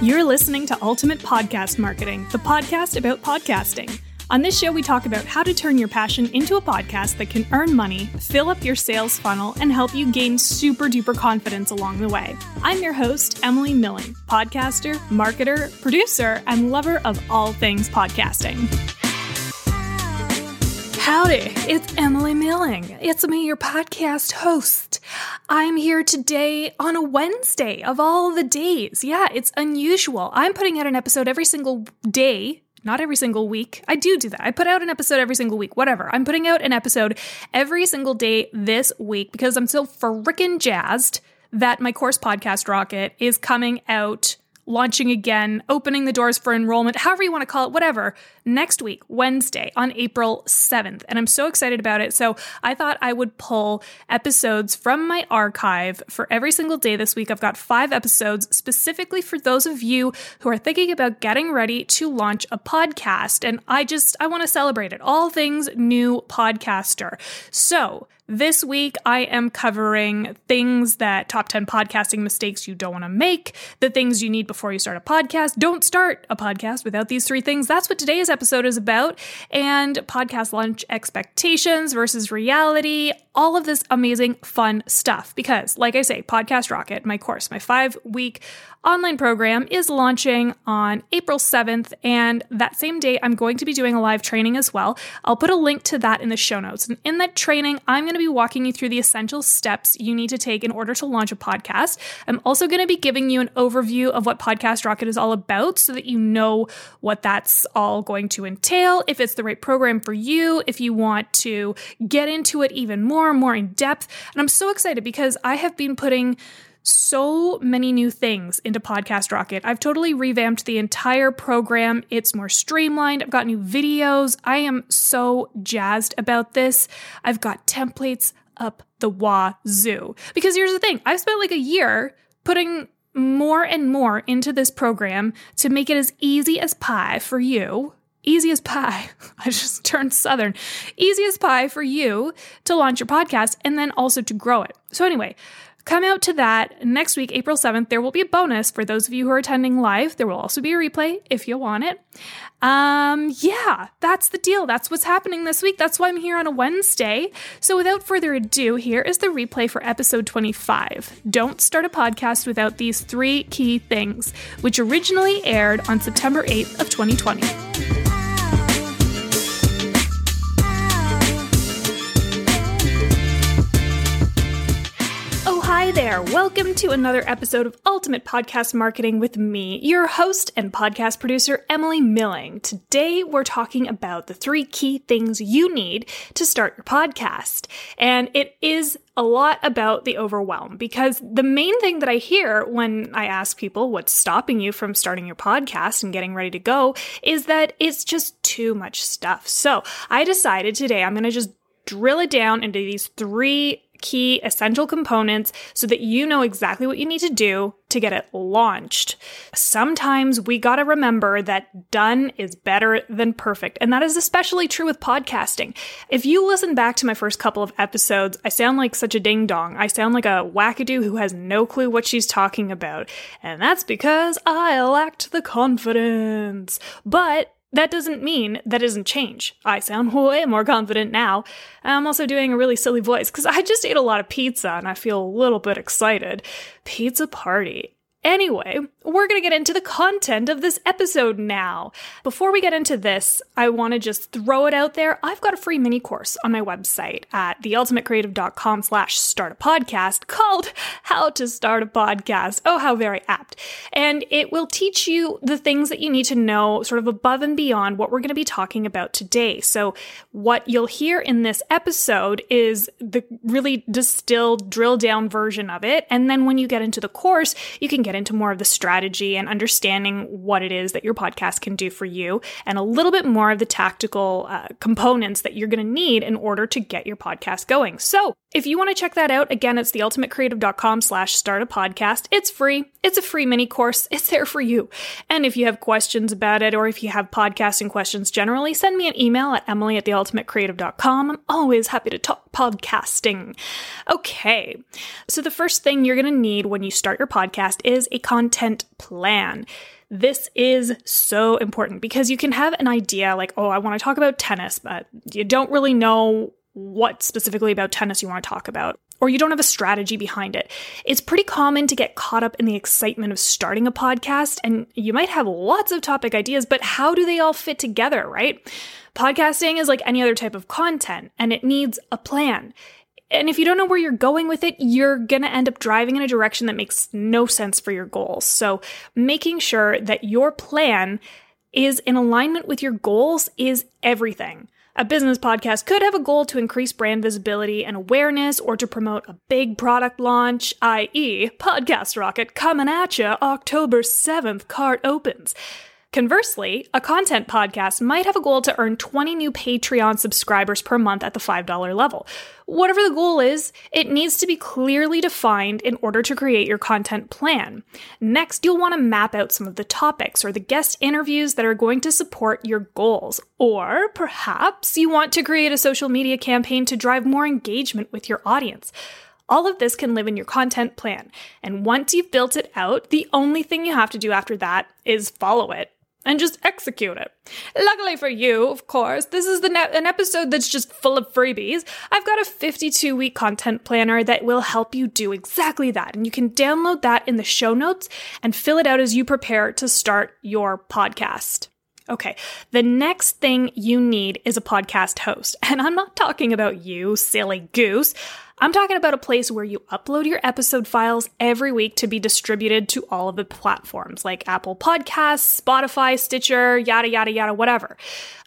You're listening to Ultimate Podcast Marketing, the podcast about podcasting. On this show, we talk about how to turn your passion into a podcast that can earn money, fill up your sales funnel, and help you gain super duper confidence along the way. I'm your host, Emily Milling, podcaster, marketer, producer, and lover of all things podcasting. Howdy, it's Emily Milling. It's me, your podcast host. I'm here today on a Wednesday of all the days. Yeah, it's unusual. I'm putting out an episode every single day not every single week. I do do that. I put out an episode every single week, whatever. I'm putting out an episode every single day this week because I'm so frickin' jazzed that my course podcast rocket is coming out launching again, opening the doors for enrollment, however you want to call it, whatever, next week, Wednesday, on April 7th. And I'm so excited about it. So I thought I would pull episodes from my archive for every single day this week. I've got five episodes specifically for those of you who are thinking about getting ready to launch a podcast. And I just, I want to celebrate it. All things new podcaster. So, this week, I am covering things that top 10 podcasting mistakes you don't want to make, the things you need before you start a podcast. Don't start a podcast without these three things. That's what today's episode is about. And podcast launch expectations versus reality, all of this amazing, fun stuff. Because, like I say, Podcast Rocket, my course, my five week online program is launching on April 7th. And that same day, I'm going to be doing a live training as well. I'll put a link to that in the show notes. And in that training, I'm going to be walking you through the essential steps you need to take in order to launch a podcast. I'm also going to be giving you an overview of what Podcast Rocket is all about so that you know what that's all going to entail, if it's the right program for you, if you want to get into it even more, more in depth. And I'm so excited because I have been putting so many new things into Podcast Rocket. I've totally revamped the entire program. It's more streamlined. I've got new videos. I am so jazzed about this. I've got templates up the wazoo. Because here's the thing I've spent like a year putting more and more into this program to make it as easy as pie for you. Easy as pie. I just turned southern. Easy as pie for you to launch your podcast and then also to grow it. So, anyway, Come out to that next week, April 7th. There will be a bonus for those of you who are attending live. There will also be a replay if you want it. Um, yeah, that's the deal. That's what's happening this week. That's why I'm here on a Wednesday. So without further ado, here is the replay for episode 25. Don't start a podcast without these three key things, which originally aired on September 8th of 2020. There. Welcome to another episode of Ultimate Podcast Marketing with me, your host and podcast producer, Emily Milling. Today, we're talking about the three key things you need to start your podcast. And it is a lot about the overwhelm because the main thing that I hear when I ask people what's stopping you from starting your podcast and getting ready to go is that it's just too much stuff. So I decided today I'm going to just drill it down into these three key essential components so that you know exactly what you need to do to get it launched. Sometimes we got to remember that done is better than perfect. And that is especially true with podcasting. If you listen back to my first couple of episodes, I sound like such a ding dong. I sound like a wackadoo who has no clue what she's talking about. And that's because I lacked the confidence. But that doesn't mean that doesn't change. I sound way more confident now. I'm also doing a really silly voice because I just ate a lot of pizza and I feel a little bit excited. Pizza party. Anyway, we're going to get into the content of this episode now. Before we get into this, I want to just throw it out there. I've got a free mini course on my website at theultimatecreative.com slash start a podcast called How to Start a Podcast. Oh, how very apt. And it will teach you the things that you need to know sort of above and beyond what we're going to be talking about today. So what you'll hear in this episode is the really distilled, drill down version of it. And then when you get into the course, you can get into more of the strategy and understanding what it is that your podcast can do for you, and a little bit more of the tactical uh, components that you're going to need in order to get your podcast going. So, If you want to check that out, again, it's theultimatecreative.com slash start a podcast. It's free. It's a free mini course. It's there for you. And if you have questions about it, or if you have podcasting questions generally, send me an email at emily at theultimatecreative.com. I'm always happy to talk podcasting. Okay. So the first thing you're going to need when you start your podcast is a content plan. This is so important because you can have an idea like, oh, I want to talk about tennis, but you don't really know what specifically about tennis you want to talk about, or you don't have a strategy behind it. It's pretty common to get caught up in the excitement of starting a podcast, and you might have lots of topic ideas, but how do they all fit together, right? Podcasting is like any other type of content, and it needs a plan. And if you don't know where you're going with it, you're going to end up driving in a direction that makes no sense for your goals. So, making sure that your plan is in alignment with your goals is everything. A business podcast could have a goal to increase brand visibility and awareness or to promote a big product launch, i.e., Podcast Rocket coming at you October 7th, cart opens. Conversely, a content podcast might have a goal to earn 20 new Patreon subscribers per month at the $5 level. Whatever the goal is, it needs to be clearly defined in order to create your content plan. Next, you'll want to map out some of the topics or the guest interviews that are going to support your goals. Or perhaps you want to create a social media campaign to drive more engagement with your audience. All of this can live in your content plan. And once you've built it out, the only thing you have to do after that is follow it and just execute it. Luckily for you, of course, this is the ne- an episode that's just full of freebies. I've got a 52 week content planner that will help you do exactly that. And you can download that in the show notes and fill it out as you prepare to start your podcast. Okay, the next thing you need is a podcast host. And I'm not talking about you, silly goose. I'm talking about a place where you upload your episode files every week to be distributed to all of the platforms like Apple Podcasts, Spotify, Stitcher, yada, yada, yada, whatever.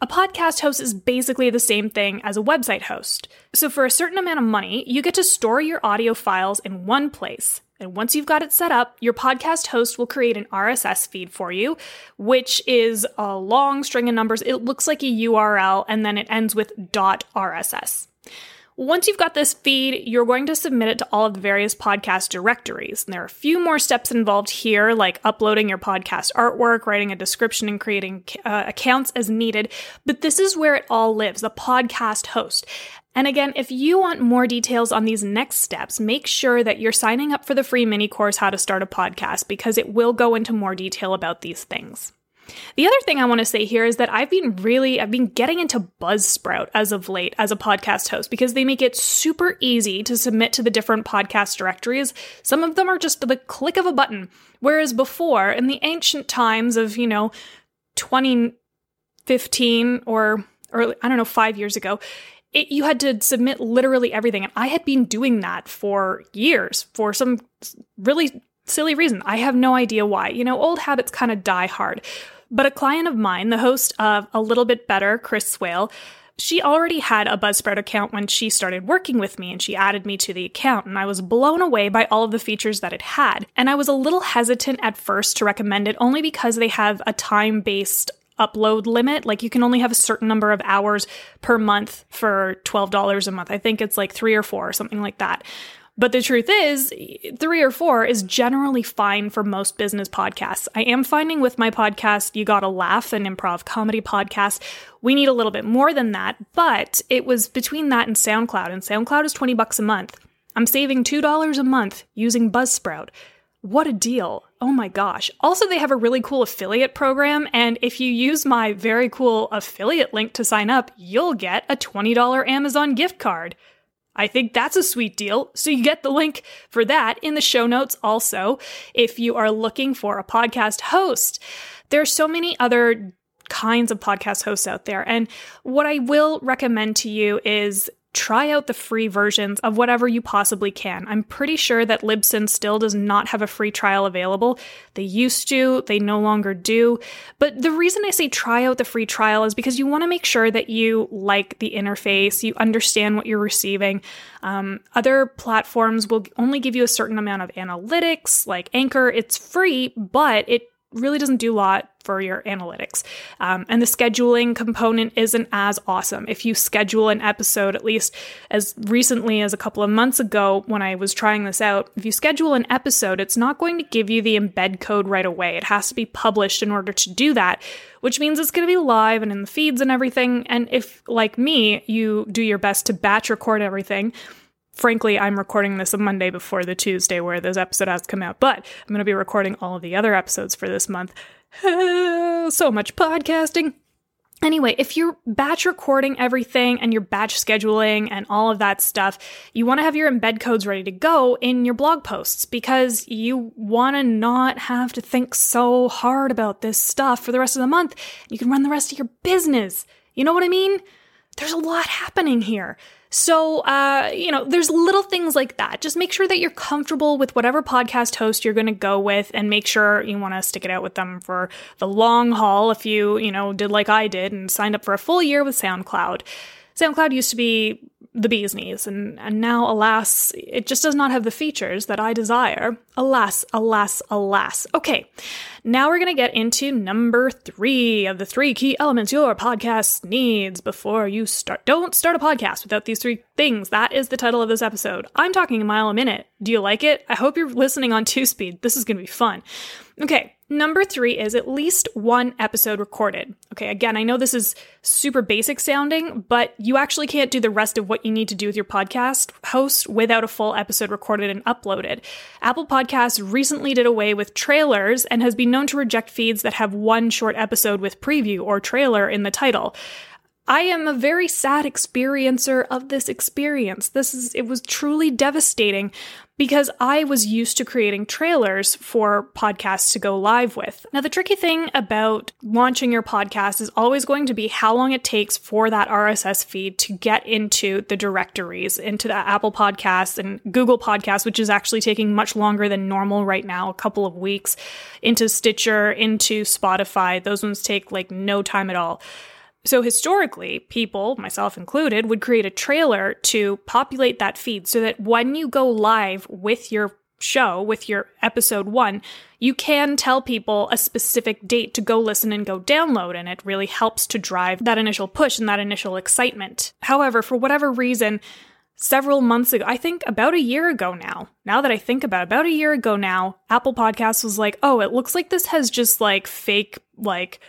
A podcast host is basically the same thing as a website host. So, for a certain amount of money, you get to store your audio files in one place. And once you've got it set up, your podcast host will create an RSS feed for you, which is a long string of numbers. It looks like a URL and then it ends with .rss. Once you've got this feed, you're going to submit it to all of the various podcast directories. And there are a few more steps involved here, like uploading your podcast artwork, writing a description, and creating uh, accounts as needed. But this is where it all lives the podcast host. And again, if you want more details on these next steps, make sure that you're signing up for the free mini course, How to Start a Podcast, because it will go into more detail about these things. The other thing I want to say here is that I've been really I've been getting into Buzzsprout as of late as a podcast host because they make it super easy to submit to the different podcast directories. Some of them are just the click of a button, whereas before in the ancient times of, you know, 2015 or or I don't know, 5 years ago, it, you had to submit literally everything and I had been doing that for years for some really silly reason. I have no idea why. You know, old habits kind of die hard. But a client of mine, the host of A Little Bit Better, Chris Swale, she already had a Buzzsprout account when she started working with me and she added me to the account and I was blown away by all of the features that it had. And I was a little hesitant at first to recommend it only because they have a time-based upload limit. Like you can only have a certain number of hours per month for $12 a month. I think it's like 3 or 4 or something like that. But the truth is, three or four is generally fine for most business podcasts. I am finding with my podcast, You Gotta Laugh, an improv comedy podcast, we need a little bit more than that. But it was between that and SoundCloud, and SoundCloud is 20 bucks a month. I'm saving $2 a month using Buzzsprout. What a deal. Oh my gosh. Also, they have a really cool affiliate program, and if you use my very cool affiliate link to sign up, you'll get a $20 Amazon gift card. I think that's a sweet deal. So you get the link for that in the show notes also if you are looking for a podcast host. There are so many other kinds of podcast hosts out there. And what I will recommend to you is try out the free versions of whatever you possibly can. I'm pretty sure that Libsyn still does not have a free trial available. They used to, they no longer do. But the reason I say try out the free trial is because you want to make sure that you like the interface, you understand what you're receiving. Um, other platforms will only give you a certain amount of analytics, like Anchor. It's free, but it really doesn't do a lot for your analytics. Um, and the scheduling component isn't as awesome. If you schedule an episode, at least as recently as a couple of months ago when I was trying this out, if you schedule an episode, it's not going to give you the embed code right away. It has to be published in order to do that, which means it's going to be live and in the feeds and everything. And if, like me, you do your best to batch record everything, frankly, I'm recording this a Monday before the Tuesday where this episode has come out, but I'm going to be recording all of the other episodes for this month. so much podcasting. Anyway, if you're batch recording everything and you're batch scheduling and all of that stuff, you want to have your embed codes ready to go in your blog posts because you want to not have to think so hard about this stuff for the rest of the month. You can run the rest of your business. You know what I mean? There's a lot happening here. So, uh, you know, there's little things like that. Just make sure that you're comfortable with whatever podcast host you're going to go with and make sure you want to stick it out with them for the long haul if you, you know, did like I did and signed up for a full year with SoundCloud. SoundCloud used to be the bee's knees, and, and now, alas, it just does not have the features that I desire. Alas, alas, alas. Okay, now we're going to get into number three of the three key elements your podcast needs before you start. Don't start a podcast without these three things. That is the title of this episode. I'm talking a mile a minute. Do you like it? I hope you're listening on two speed. This is going to be fun. Okay, Number three is at least one episode recorded. Okay, again, I know this is super basic sounding, but you actually can't do the rest of what you need to do with your podcast host without a full episode recorded and uploaded. Apple Podcasts recently did away with trailers and has been known to reject feeds that have one short episode with preview or trailer in the title. I am a very sad experiencer of this experience. This is it was truly devastating because I was used to creating trailers for podcasts to go live with. Now the tricky thing about launching your podcast is always going to be how long it takes for that RSS feed to get into the directories, into the Apple Podcasts and Google Podcasts, which is actually taking much longer than normal right now, a couple of weeks, into Stitcher, into Spotify. Those ones take like no time at all. So historically, people, myself included, would create a trailer to populate that feed so that when you go live with your show, with your episode one, you can tell people a specific date to go listen and go download, and it really helps to drive that initial push and that initial excitement. However, for whatever reason, several months ago, I think about a year ago now, now that I think about it, about a year ago now, Apple Podcasts was like, oh, it looks like this has just like fake, like,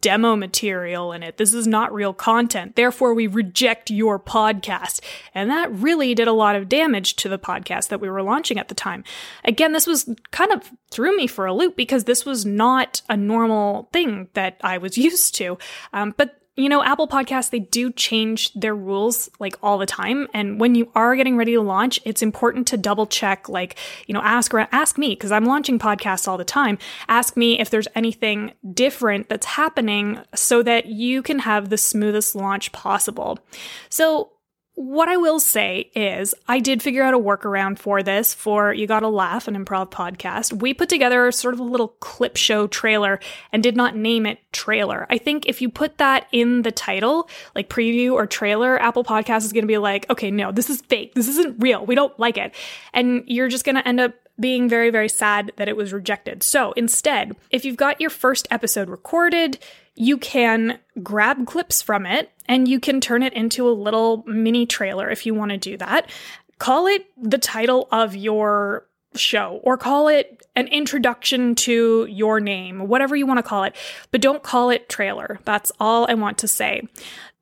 demo material in it. This is not real content. Therefore, we reject your podcast. And that really did a lot of damage to the podcast that we were launching at the time. Again, this was kind of threw me for a loop because this was not a normal thing that I was used to. Um, but you know, Apple Podcasts, they do change their rules like all the time. And when you are getting ready to launch, it's important to double check, like, you know, ask, ask me, because I'm launching podcasts all the time. Ask me if there's anything different that's happening so that you can have the smoothest launch possible. So what I will say is, I did figure out a workaround for this for You Gotta Laugh, an improv podcast. We put together sort of a little clip show trailer and did not name it trailer. I think if you put that in the title, like preview or trailer, Apple Podcast is going to be like, okay, no, this is fake. This isn't real. We don't like it. And you're just going to end up being very, very sad that it was rejected. So instead, if you've got your first episode recorded, you can grab clips from it and you can turn it into a little mini trailer if you want to do that. Call it the title of your show or call it an introduction to your name, whatever you want to call it, but don't call it trailer. That's all I want to say.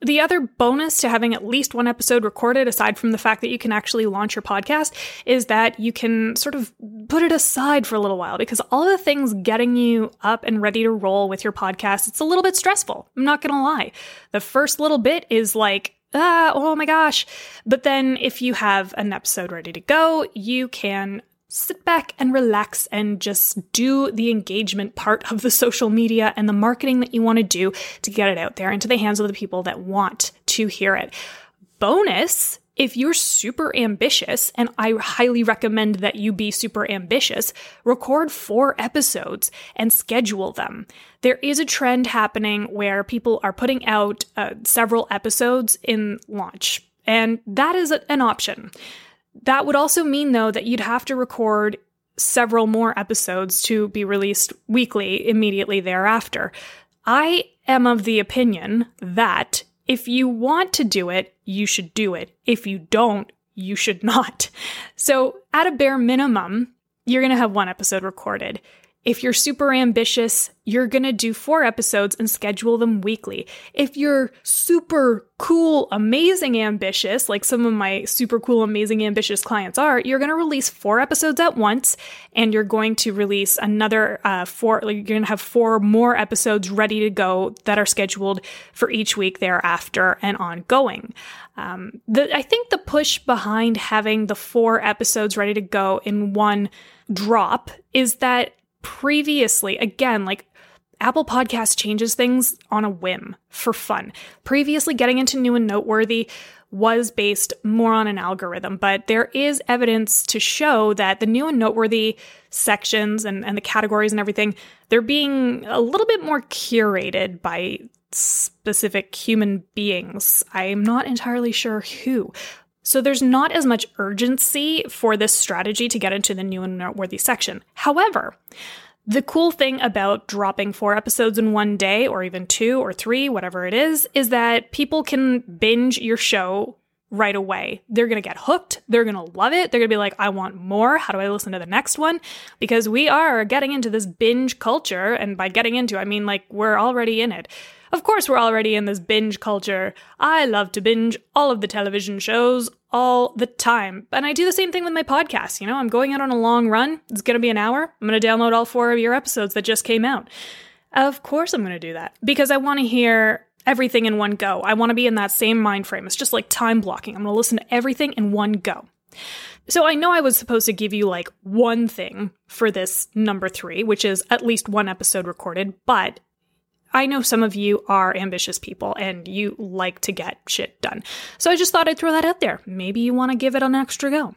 The other bonus to having at least one episode recorded, aside from the fact that you can actually launch your podcast, is that you can sort of put it aside for a little while because all the things getting you up and ready to roll with your podcast, it's a little bit stressful. I'm not going to lie. The first little bit is like, ah, oh my gosh. But then if you have an episode ready to go, you can sit back and relax and just do the engagement part of the social media and the marketing that you want to do to get it out there into the hands of the people that want to hear it. Bonus, if you're super ambitious, and I highly recommend that you be super ambitious, record four episodes and schedule them. There is a trend happening where people are putting out uh, several episodes in launch, and that is an option. That would also mean, though, that you'd have to record several more episodes to be released weekly immediately thereafter. I am of the opinion that if you want to do it, you should do it. If you don't, you should not. So, at a bare minimum, you're going to have one episode recorded. If you're super ambitious, you're going to do four episodes and schedule them weekly. If you're super cool, amazing ambitious, like some of my super cool, amazing ambitious clients are, you're going to release four episodes at once and you're going to release another uh, four, like you're going to have four more episodes ready to go that are scheduled for each week thereafter and ongoing. Um, the, I think the push behind having the four episodes ready to go in one drop is that previously, again, like Apple Podcast changes things on a whim for fun. Previously, getting into new and noteworthy was based more on an algorithm, but there is evidence to show that the new and noteworthy sections and, and the categories and everything, they're being a little bit more curated by specific human beings. I'm not entirely sure who. So there's not as much urgency for this strategy to get into the new and noteworthy section. However, the cool thing about dropping four episodes in one day, or even two or three, whatever it is, is that people can binge your show right away. They're going to get hooked. They're going to love it. They're going to be like, I want more. How do I listen to the next one? Because we are getting into this binge culture. And by getting into, I mean like we're already in it. Of course, we're already in this binge culture. I love to binge all of the television shows all the time. And I do the same thing with my podcast. You know, I'm going out on a long run. It's going to be an hour. I'm going to download all four of your episodes that just came out. Of course, I'm going to do that because I want to hear everything in one go. I want to be in that same mind frame. It's just like time blocking. I'm going to listen to everything in one go. So I know I was supposed to give you like one thing for this number three, which is at least one episode recorded, but I know some of you are ambitious people and you like to get shit done. So I just thought I'd throw that out there. Maybe you want to give it an extra go.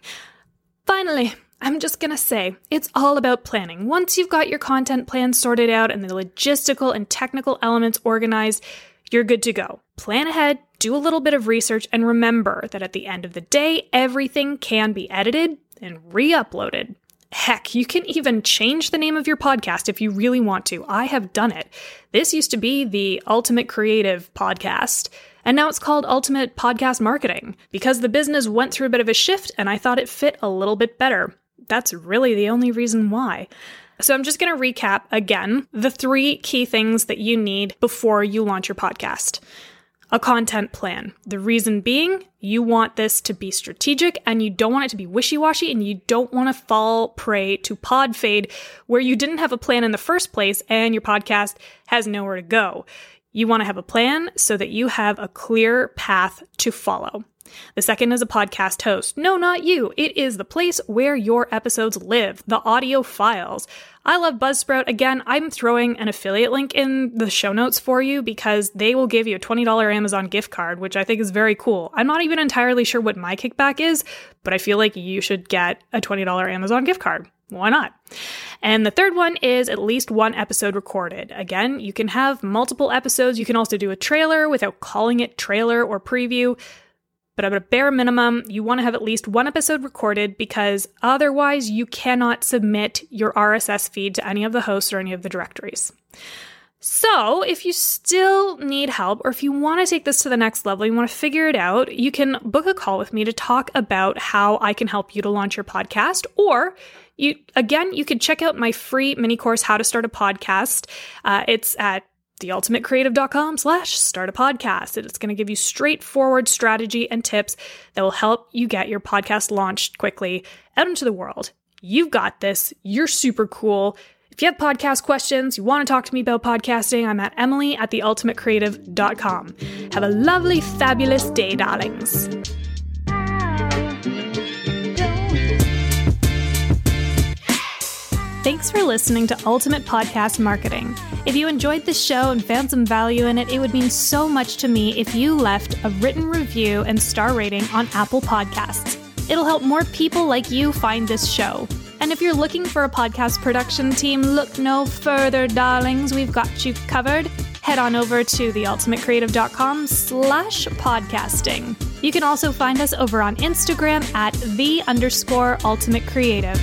Finally, I'm just gonna say, it's all about planning. Once you've got your content plan sorted out and the logistical and technical elements organized, you're good to go. Plan ahead, do a little bit of research, and remember that at the end of the day, everything can be edited and re uploaded. Heck, you can even change the name of your podcast if you really want to. I have done it. This used to be the Ultimate Creative Podcast, and now it's called Ultimate Podcast Marketing because the business went through a bit of a shift and I thought it fit a little bit better. That's really the only reason why. So I'm just going to recap again the three key things that you need before you launch your podcast a content plan. The reason being, you want this to be strategic and you don't want it to be wishy washy and you don't want to fall prey to pod fade where you didn't have a plan in the first place and your podcast has nowhere to go. You want to have a plan so that you have a clear path to follow. The second is a podcast host. No, not you. It is the place where your episodes live, the audio files. I love Buzzsprout. Again, I'm throwing an affiliate link in the show notes for you because they will give you a $20 Amazon gift card, which I think is very cool. I'm not even entirely sure what my kickback is, but I feel like you should get a $20 Amazon gift card. Why not? And the third one is at least one episode recorded. Again, you can have multiple episodes. You can also do a trailer without calling it trailer or preview. But at a bare minimum, you want to have at least one episode recorded because otherwise you cannot submit your RSS feed to any of the hosts or any of the directories. So, if you still need help or if you want to take this to the next level, you want to figure it out, you can book a call with me to talk about how I can help you to launch your podcast or you again, you can check out my free mini course, How to Start a Podcast. Uh, it's at theultimatecreative.com slash start a podcast. It's going to give you straightforward strategy and tips that will help you get your podcast launched quickly out into the world. You've got this. You're super cool. If you have podcast questions, you want to talk to me about podcasting, I'm at Emily at theultimatecreative.com. Have a lovely, fabulous day, darlings. Thanks for listening to Ultimate Podcast Marketing. If you enjoyed this show and found some value in it, it would mean so much to me if you left a written review and star rating on Apple Podcasts. It'll help more people like you find this show. And if you're looking for a podcast production team, look no further, darlings. We've got you covered. Head on over to theultimatecreative.com slash podcasting. You can also find us over on Instagram at the underscore ultimate creative.